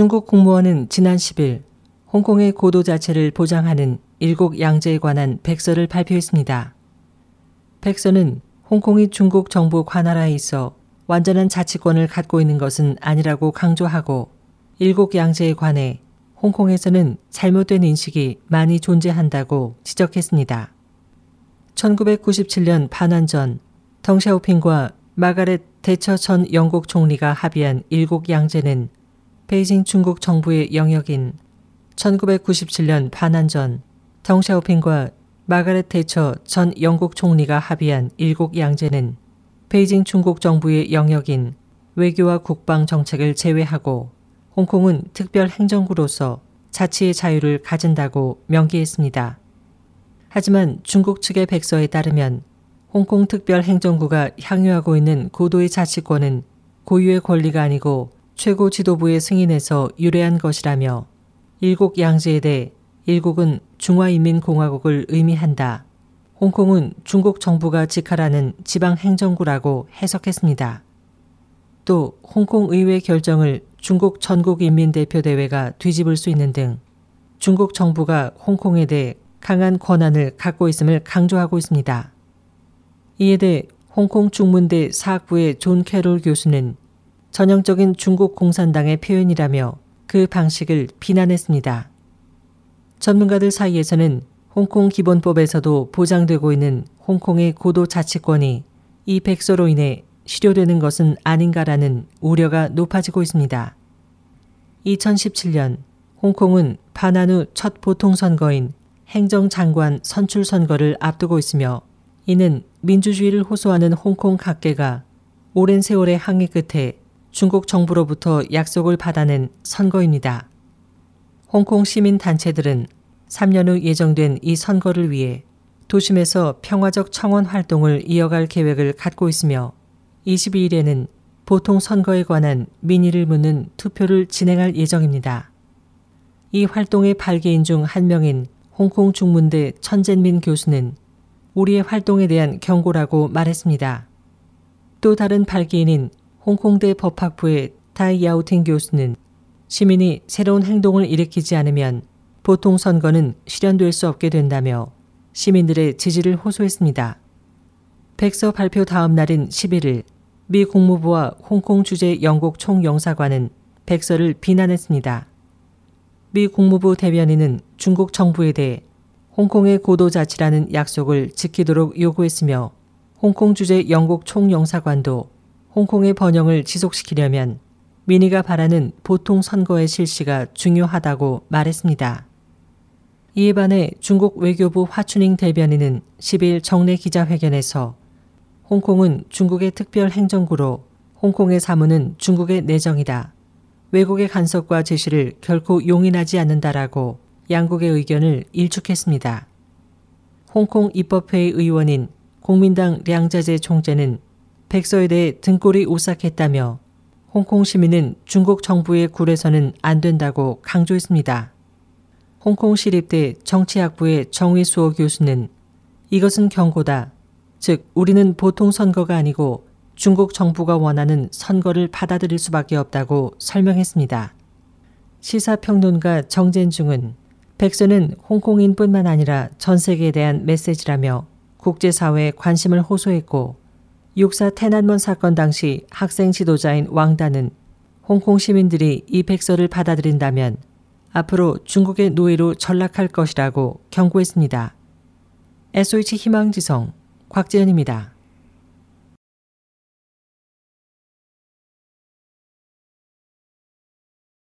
중국 국무원은 지난 10일 홍콩의 고도 자체를 보장하는 일국 양제에 관한 백서를 발표했습니다. 백서는 홍콩이 중국 정부 관할하에 있어 완전한 자치권을 갖고 있는 것은 아니라고 강조하고 일국 양제에 관해 홍콩에서는 잘못된 인식이 많이 존재한다고 지적했습니다. 1997년 반환 전 덩샤오핑과 마가렛 대처 전 영국 총리가 합의한 일국 양제는 베이징 중국 정부의 영역인 1997년 반환 전 덩샤오핑과 마가렛 대처 전 영국 총리가 합의한 일국 양제는 베이징 중국 정부의 영역인 외교와 국방 정책을 제외하고 홍콩은 특별 행정구로서 자치의 자유를 가진다고 명기했습니다. 하지만 중국 측의 백서에 따르면 홍콩 특별 행정구가 향유하고 있는 고도의 자치권은 고유의 권리가 아니고 최고 지도부의 승인에서 유래한 것이라며 일국 양제에 대해 일국은 중화인민공화국을 의미한다. 홍콩은 중국 정부가 직할하는 지방행정구라고 해석했습니다. 또 홍콩 의회 결정을 중국 전국인민대표대회가 뒤집을 수 있는 등 중국 정부가 홍콩에 대해 강한 권한을 갖고 있음을 강조하고 있습니다. 이에 대해 홍콩 중문대 사학부의 존 캐롤 교수는 전형적인 중국 공산당의 표현이라며 그 방식을 비난했습니다. 전문가들 사이에서는 홍콩 기본법에서도 보장되고 있는 홍콩의 고도 자치권이 이 백서로 인해 실효되는 것은 아닌가라는 우려가 높아지고 있습니다. 2017년 홍콩은 반환 후 첫 보통선거인 행정장관 선출 선거를 앞두고 있으며 이는 민주주의를 호소하는 홍콩 각계가 오랜 세월의 항의 끝에 중국 정부로부터 약속을 받아낸 선거입니다. 홍콩 시민 단체들은 3년 후 예정된 이 선거를 위해 도심에서 평화적 청원 활동을 이어갈 계획을 갖고 있으며 22일에는 보통 선거에 관한 민의를 묻는 투표를 진행할 예정입니다. 이 활동의 발기인 중 한 명인 홍콩 중문대 천젠민 교수는 우리의 활동에 대한 경고라고 말했습니다. 또 다른 발기인인 홍콩대 법학부의 다이야우팅 교수는 시민이 새로운 행동을 일으키지 않으면 보통 선거는 실현될 수 없게 된다며 시민들의 지지를 호소했습니다. 백서 발표 다음 날인 11일 미 국무부와 홍콩 주재 영국 총영사관은 백서를 비난했습니다. 미 국무부 대변인은 중국 정부에 대해 홍콩의 고도자치라는 약속을 지키도록 요구했으며 홍콩 주재 영국 총영사관도 홍콩의 번영을 지속시키려면 민의가 바라는 보통 선거의 실시가 중요하다고 말했습니다. 이에 반해 중국 외교부 화춘잉 대변인은 10일 정례 기자회견에서 홍콩은 중국의 특별 행정구로 홍콩의 사무는 중국의 내정이다. 외국의 간섭과 제시를 결코 용인하지 않는다라고 양국의 의견을 일축했습니다. 홍콩 입법회의 의원인 공민당 량자제 총재는 백서에 대해 등골이 오싹했다며 홍콩 시민은 중국 정부의 굴에서는 안 된다고 강조했습니다. 홍콩 시립대 정치학부의 정의수호 교수는 이것은 경고다. 즉, 우리는 보통 선거가 아니고 중국 정부가 원하는 선거를 받아들일 수밖에 없다고 설명했습니다. 시사평론가 정젠중은 백서는 홍콩인뿐만 아니라 전 세계에 대한 메시지라며 국제사회에 관심을 호소했고 육사 톈안먼 사건 당시 학생 지도자인 왕단은 홍콩 시민들이 이 백서를 받아들인다면 앞으로 중국의 노예로 전락할 것이라고 경고했습니다. SOH 희망지성 곽재현입니다.